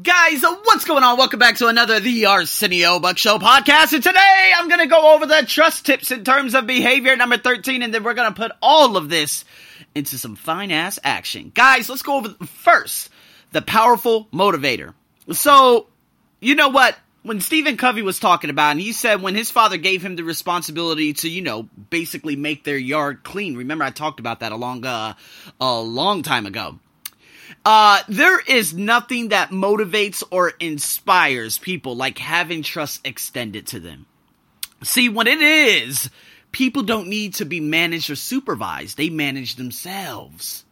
Guys, uh, what's going on? Welcome back to another The Arsenio Buck Show podcast. And today I'm going to go over the trust tips in terms of behavior number 13. And then we're going to put all of this into some fine ass action. Guys, let's go over first the powerful motivator. So, you know what? When Stephen Covey was talking about, and he said when his father gave him the responsibility to, you know, basically make their yard clean. Remember, I talked about that a long, uh, a long time ago. Uh, there is nothing that motivates or inspires people like having trust extended to them. See, what it is, people don't need to be managed or supervised. They manage themselves.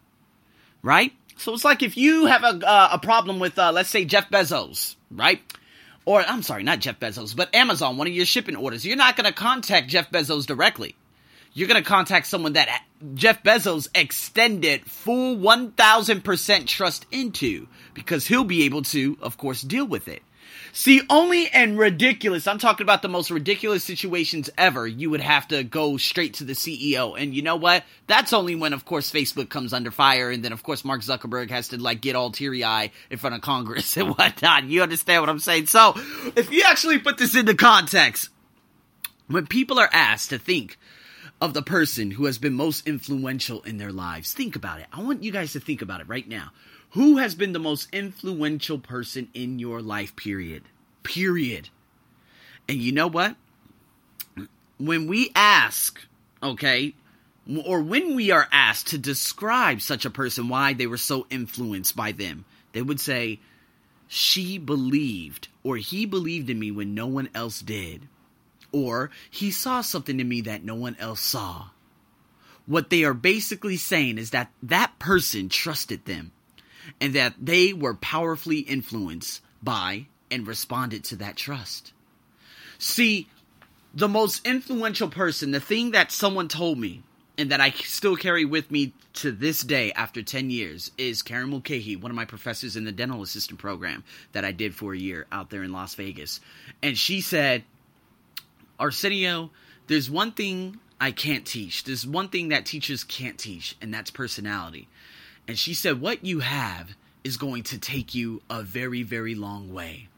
Right? So it's like if you have a, uh, a problem with, uh, let's say, Jeff Bezos, right? Or, I'm sorry, not Jeff Bezos, but Amazon, one of your shipping orders. You're not going to contact Jeff Bezos directly. You're going to contact someone that Jeff Bezos extended full 1000% trust into because he'll be able to, of course, deal with it. See, only and ridiculous, I'm talking about the most ridiculous situations ever, you would have to go straight to the CEO. And you know what? That's only when, of course, Facebook comes under fire. And then, of course, Mark Zuckerberg has to, like, get all teary eye in front of Congress and whatnot. You understand what I'm saying? So, if you actually put this into context, when people are asked to think of the person who has been most influential in their lives. Think about it. I want you guys to think about it right now. Who has been the most influential person in your life, period? Period. And you know what? When we ask, okay, or when we are asked to describe such a person, why they were so influenced by them, they would say, She believed, or he believed in me when no one else did or he saw something in me that no one else saw. What they are basically saying is that that person trusted them and that they were powerfully influenced by and responded to that trust. See, the most influential person, the thing that someone told me and that I still carry with me to this day after 10 years is Karen Mulcahy, one of my professors in the dental assistant program that I did for a year out there in Las Vegas. And she said, Arsenio, there's one thing I can't teach. There's one thing that teachers can't teach, and that's personality. And she said, What you have is going to take you a very, very long way.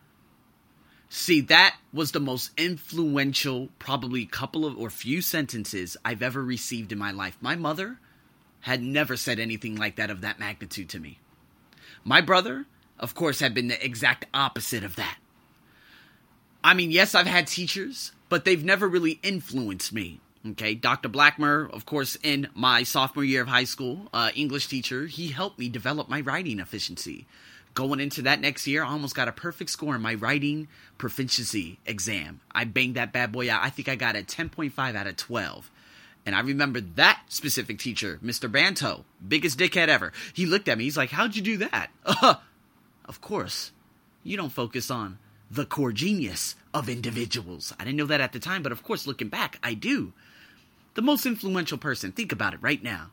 See, that was the most influential, probably couple of or few sentences I've ever received in my life. My mother had never said anything like that of that magnitude to me. My brother, of course, had been the exact opposite of that. I mean, yes, I've had teachers but they've never really influenced me. Okay, Dr. Blackmer, of course, in my sophomore year of high school, uh, English teacher, he helped me develop my writing efficiency. Going into that next year, I almost got a perfect score in my writing proficiency exam. I banged that bad boy out. I think I got a 10.5 out of 12. And I remember that specific teacher, Mr. Banto, biggest dickhead ever. He looked at me, he's like, How'd you do that? Uh, of course. You don't focus on the core genius of individuals. I didn't know that at the time, but of course, looking back, I do. The most influential person, think about it right now.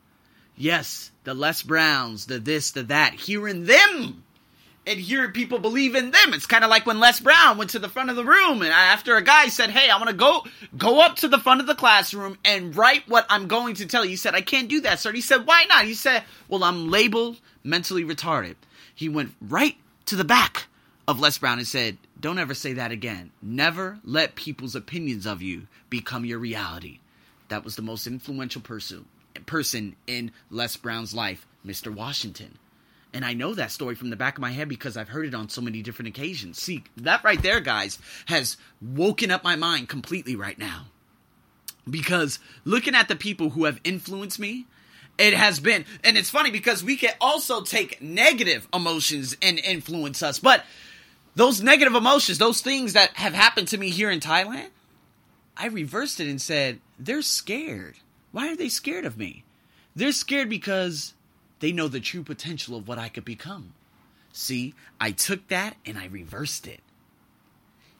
Yes, the Les Browns, the this, the that, hearing them and hearing people believe in them. It's kind of like when Les Brown went to the front of the room and after a guy said, "Hey, I want to go go up to the front of the classroom and write what I'm going to tell you." He said, "I can't do that, sir." He said, "Why not?" He said, "Well, I'm labeled mentally retarded." He went right to the back of Les Brown and said, Don't ever say that again. Never let people's opinions of you become your reality. That was the most influential person person in Les Brown's life, Mr. Washington. And I know that story from the back of my head because I've heard it on so many different occasions. See, that right there, guys, has woken up my mind completely right now. Because looking at the people who have influenced me, it has been, and it's funny because we can also take negative emotions and influence us. But those negative emotions, those things that have happened to me here in Thailand, I reversed it and said, they're scared. Why are they scared of me? They're scared because they know the true potential of what I could become. See, I took that and I reversed it.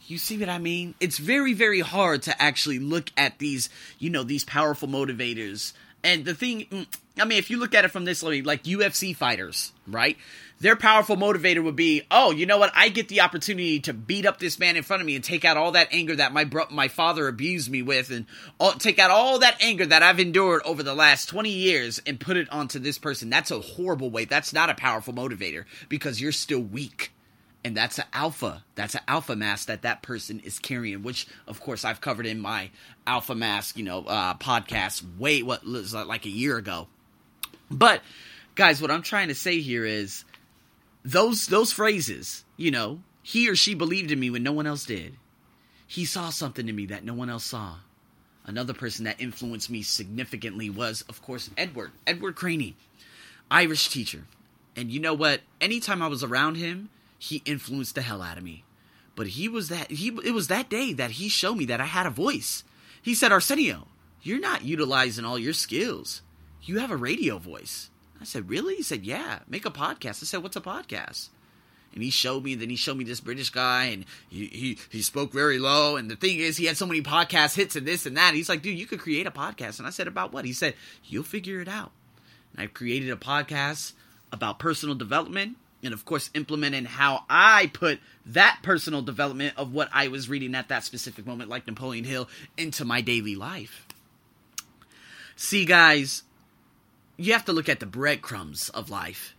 You see what I mean? It's very, very hard to actually look at these, you know, these powerful motivators. And the thing, mm, I mean, if you look at it from this, like UFC fighters, right? their powerful motivator would be, oh, you know what? I get the opportunity to beat up this man in front of me and take out all that anger that my bro- my father abused me with, and all, take out all that anger that I've endured over the last twenty years and put it onto this person. That's a horrible way. That's not a powerful motivator because you're still weak and that's an alpha that's an alpha mask that that person is carrying which of course i've covered in my alpha mask you know uh, podcast way what was like a year ago. But guys what i'm trying to say here is those those phrases you know he or she believed in me when no one else did. He saw something in me that no one else saw. Another person that influenced me significantly was of course edward edward craney irish teacher. And you know what? Anytime i was around him he influenced the hell out of me. But he was that he it was that day that he showed me that I had a voice. He said, Arsenio, you're not utilizing all your skills. You have a radio voice. I said, Really? He said, Yeah, make a podcast. I said, What's a podcast? And he showed me, then he showed me this British guy, and he, he, he spoke very low. And the thing is, he had so many podcast hits and this and that. He's like, dude, you could create a podcast. And I said, about what? He said, you'll figure it out. And I created a podcast about personal development and of course implementing how I put that personal development of what I was reading at that specific moment, like Napoleon Hill, into my daily life. See, guys, you have to look at the breadcrumbs of life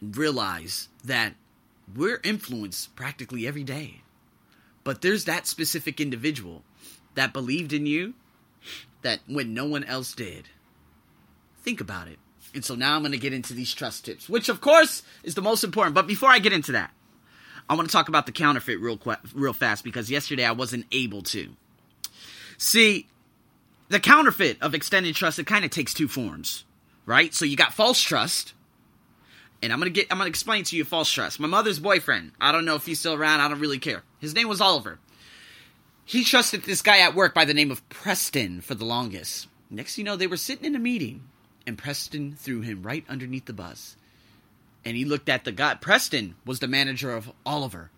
and realize that we're influenced practically every day. But there's that specific individual that believed in you that when no one else did. Think about it. And so now I'm going to get into these trust tips, which of course is the most important. But before I get into that, I want to talk about the counterfeit real real fast because yesterday I wasn't able to. See, the counterfeit of extended trust it kind of takes two forms, right? So you got false trust, and I'm gonna get I'm gonna explain to you false trust. My mother's boyfriend. I don't know if he's still around. I don't really care. His name was Oliver. He trusted this guy at work by the name of Preston for the longest. Next, you know, they were sitting in a meeting and Preston threw him right underneath the bus. And he looked at the guy. Preston was the manager of Oliver.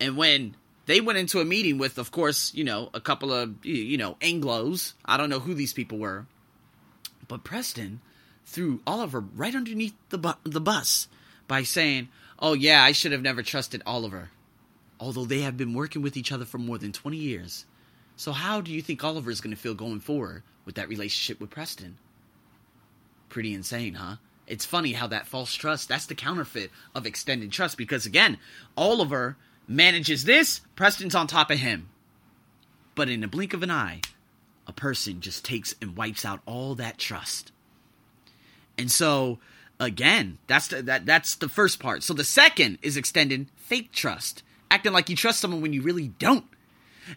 And when they went into a meeting with, of course, you know, a couple of, you know, Anglos, I don't know who these people were, but Preston threw Oliver right underneath the, bu- the bus by saying, Oh, yeah, I should have never trusted Oliver. Although they have been working with each other for more than 20 years. So, how do you think Oliver is going to feel going forward with that relationship with Preston? Pretty insane, huh? It's funny how that false trust, that's the counterfeit of extended trust because again, Oliver manages this, Preston's on top of him. But in a blink of an eye, a person just takes and wipes out all that trust. And so again, that's the, that that's the first part. So the second is extending fake trust, acting like you trust someone when you really don't.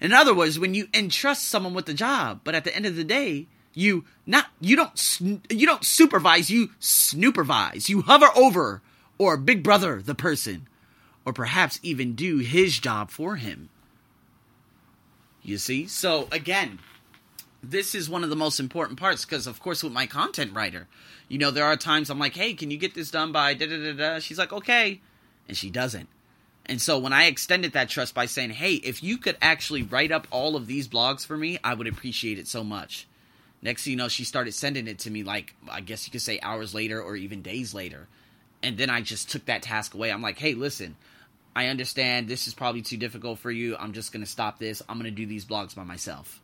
In other words, when you entrust someone with the job, but at the end of the day, you not you don't you don't supervise, you snoopervise. You hover over or big brother the person or perhaps even do his job for him. You see? So again, this is one of the most important parts because of course with my content writer, you know, there are times I'm like, "Hey, can you get this done by da da da da?" She's like, "Okay." And she doesn't. And so when I extended that trust by saying, "Hey, if you could actually write up all of these blogs for me, I would appreciate it so much." Next thing you know, she started sending it to me like I guess you could say hours later or even days later. And then I just took that task away. I'm like, hey, listen, I understand this is probably too difficult for you. I'm just gonna stop this. I'm gonna do these blogs by myself.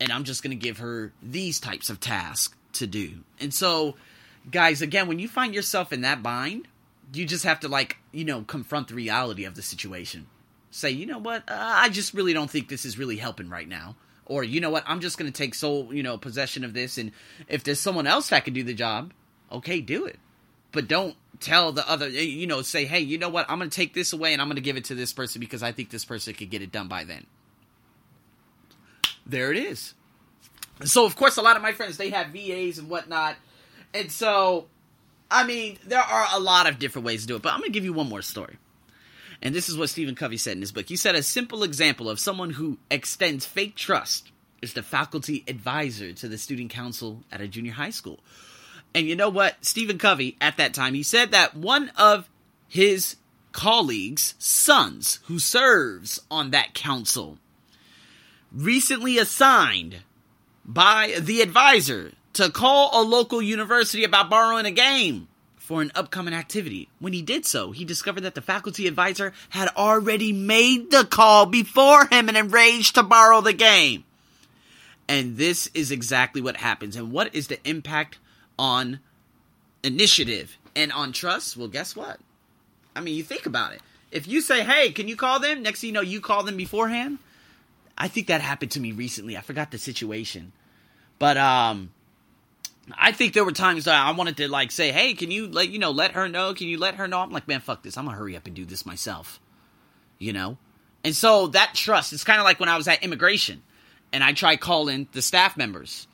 And I'm just gonna give her these types of tasks to do. And so, guys, again, when you find yourself in that bind, you just have to like, you know, confront the reality of the situation. Say, you know what, uh, I just really don't think this is really helping right now or you know what i'm just going to take sole you know possession of this and if there's someone else that can do the job okay do it. But don't tell the other you know say hey you know what i'm going to take this away and i'm going to give it to this person because i think this person could get it done by then. There it is. So of course a lot of my friends they have vas and whatnot. And so i mean there are a lot of different ways to do it but i'm going to give you one more story and this is what Stephen Covey said in his book. He said a simple example of someone who extends fake trust is the faculty advisor to the student council at a junior high school. And you know what? Stephen Covey, at that time, he said that one of his colleagues' sons, who serves on that council, recently assigned by the advisor to call a local university about borrowing a game for an upcoming activity. When he did so, he discovered that the faculty advisor had already made the call before him and arranged to borrow the game. And this is exactly what happens. And what is the impact on initiative and on trust? Well, guess what? I mean, you think about it. If you say, "Hey, can you call them?" Next thing you know, you call them beforehand. I think that happened to me recently. I forgot the situation, but um, I think there were times that I wanted to like say, "Hey, can you like you know let her know? Can you let her know?" I'm like, "Man, fuck this. I'm gonna hurry up and do this myself," you know. And so that trust, it's kind of like when I was at immigration, and I tried calling the staff members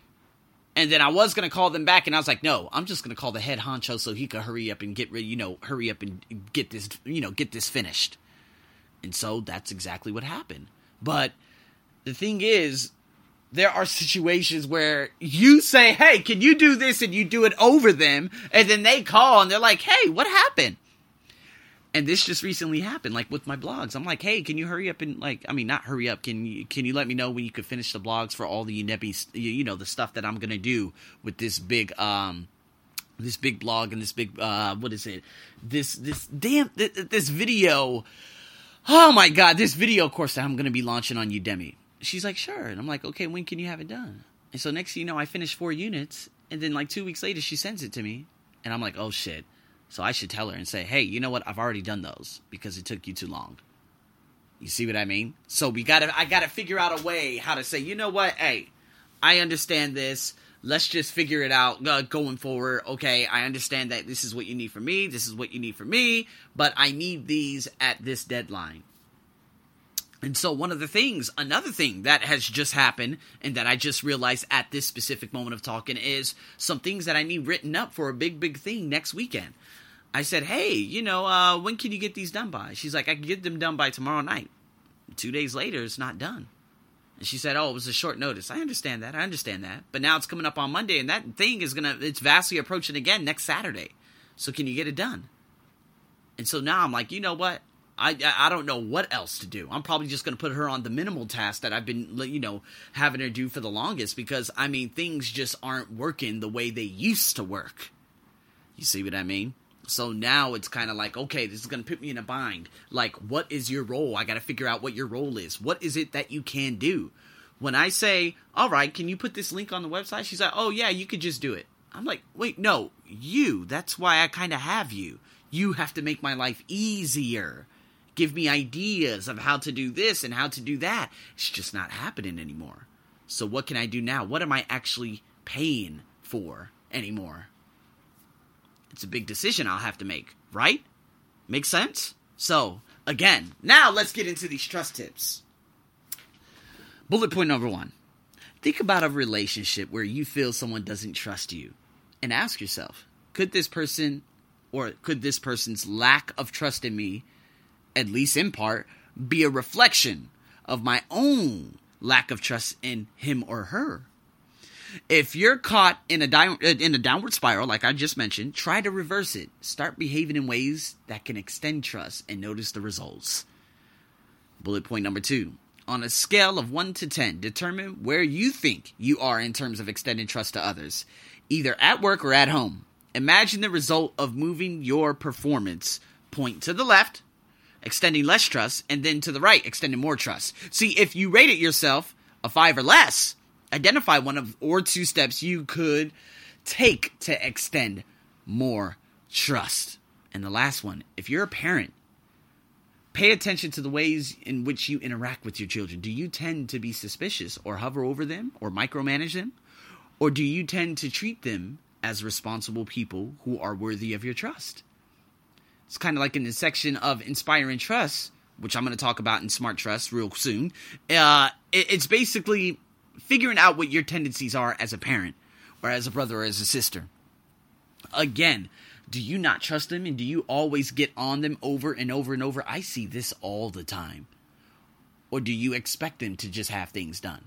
and then I was gonna call them back, and I was like, no, I'm just gonna call the head honcho so he could hurry up and get ready, you know, hurry up and get this, you know, get this finished. And so that's exactly what happened. But the thing is, there are situations where you say, hey, can you do this? And you do it over them, and then they call and they're like, hey, what happened? and this just recently happened like with my blogs i'm like hey can you hurry up and like i mean not hurry up can you can you let me know when you could finish the blogs for all the you know the stuff that i'm gonna do with this big um this big blog and this big uh what is it this this damn this video oh my god this video of course that i'm gonna be launching on udemy she's like sure and i'm like okay when can you have it done and so next thing you know i finished four units and then like two weeks later she sends it to me and i'm like oh shit so I should tell her and say, hey, you know what? I've already done those because it took you too long. You see what I mean? So we gotta, I gotta figure out a way how to say, you know what? Hey, I understand this. Let's just figure it out uh, going forward. Okay, I understand that this is what you need from me. This is what you need from me, but I need these at this deadline. And so, one of the things, another thing that has just happened and that I just realized at this specific moment of talking is some things that I need written up for a big, big thing next weekend. I said, hey, you know, uh, when can you get these done by? She's like, I can get them done by tomorrow night. Two days later, it's not done. And she said, oh, it was a short notice. I understand that. I understand that. But now it's coming up on Monday, and that thing is going to, it's vastly approaching again next Saturday. So can you get it done? And so now I'm like, you know what? I, I don't know what else to do. I'm probably just going to put her on the minimal task that I've been, you know, having her do for the longest because, I mean, things just aren't working the way they used to work. You see what I mean? So now it's kind of like, okay, this is going to put me in a bind. Like, what is your role? I got to figure out what your role is. What is it that you can do? When I say, all right, can you put this link on the website? She's like, oh, yeah, you could just do it. I'm like, wait, no, you. That's why I kind of have you. You have to make my life easier. Give me ideas of how to do this and how to do that. It's just not happening anymore. So, what can I do now? What am I actually paying for anymore? It's a big decision I'll have to make, right? Make sense? So, again, now let's get into these trust tips. Bullet point number one think about a relationship where you feel someone doesn't trust you and ask yourself could this person or could this person's lack of trust in me, at least in part, be a reflection of my own lack of trust in him or her? If you're caught in a di- in a downward spiral, like I just mentioned, try to reverse it. Start behaving in ways that can extend trust and notice the results. Bullet point number two. On a scale of 1 to 10, determine where you think you are in terms of extending trust to others, either at work or at home. Imagine the result of moving your performance point to the left, extending less trust, and then to the right, extending more trust. See, if you rate it yourself a 5 or less, identify one of or two steps you could take to extend more trust. And the last one, if you're a parent, pay attention to the ways in which you interact with your children. Do you tend to be suspicious or hover over them or micromanage them? Or do you tend to treat them as responsible people who are worthy of your trust? It's kind of like in the section of inspiring trust, which I'm going to talk about in Smart Trust real soon. Uh, it's basically figuring out what your tendencies are as a parent or as a brother or as a sister. Again, do you not trust them and do you always get on them over and over and over? I see this all the time. Or do you expect them to just have things done?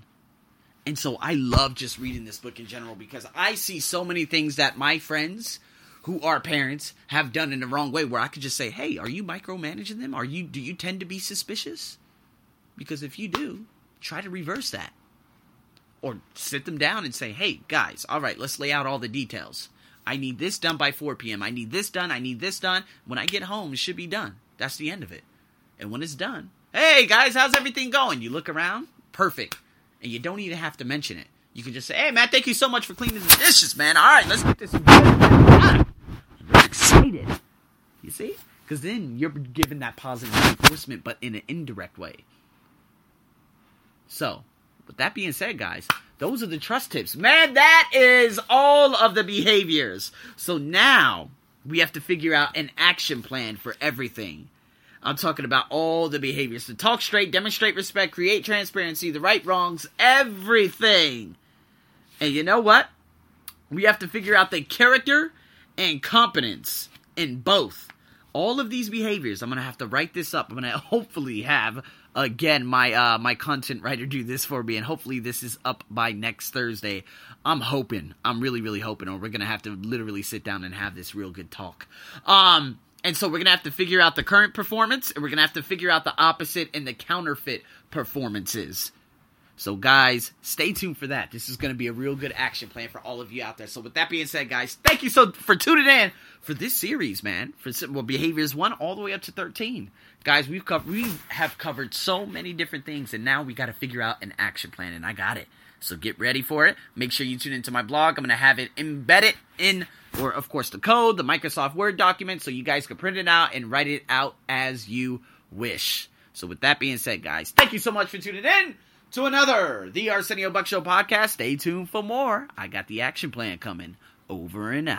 And so I love just reading this book in general because I see so many things that my friends who are parents have done in the wrong way where I could just say, "Hey, are you micromanaging them? Are you do you tend to be suspicious?" Because if you do, try to reverse that or sit them down and say, hey, guys, all right, let's lay out all the details. I need this done by 4 p.m. I need this done. I need this done. When I get home, it should be done. That's the end of it. And when it's done, hey, guys, how's everything going? You look around, perfect. And you don't even have to mention it. You can just say, hey, man, thank you so much for cleaning the dishes, man. All right, let's get this. I'm excited. You see? Because then you're given that positive reinforcement, but in an indirect way. So, with that being said, guys, those are the trust tips. Man, that is all of the behaviors. So now we have to figure out an action plan for everything. I'm talking about all the behaviors to talk straight, demonstrate respect, create transparency, the right wrongs, everything. And you know what? We have to figure out the character and competence in both. All of these behaviors, I'm gonna have to write this up. I'm gonna hopefully have again my uh, my content writer do this for me, and hopefully this is up by next Thursday. I'm hoping, I'm really really hoping, or we're gonna have to literally sit down and have this real good talk. Um, and so we're gonna have to figure out the current performance, and we're gonna have to figure out the opposite and the counterfeit performances. So, guys, stay tuned for that. This is going to be a real good action plan for all of you out there. So, with that being said, guys, thank you so for tuning in for this series, man. For well, behaviors one all the way up to thirteen, guys. We've covered we have covered so many different things, and now we got to figure out an action plan, and I got it. So get ready for it. Make sure you tune into my blog. I'm going to have it embedded in, or of course, the code, the Microsoft Word document, so you guys can print it out and write it out as you wish. So, with that being said, guys, thank you so much for tuning in to another The Arsenio Buck Show podcast. Stay tuned for more. I got the action plan coming. Over and out.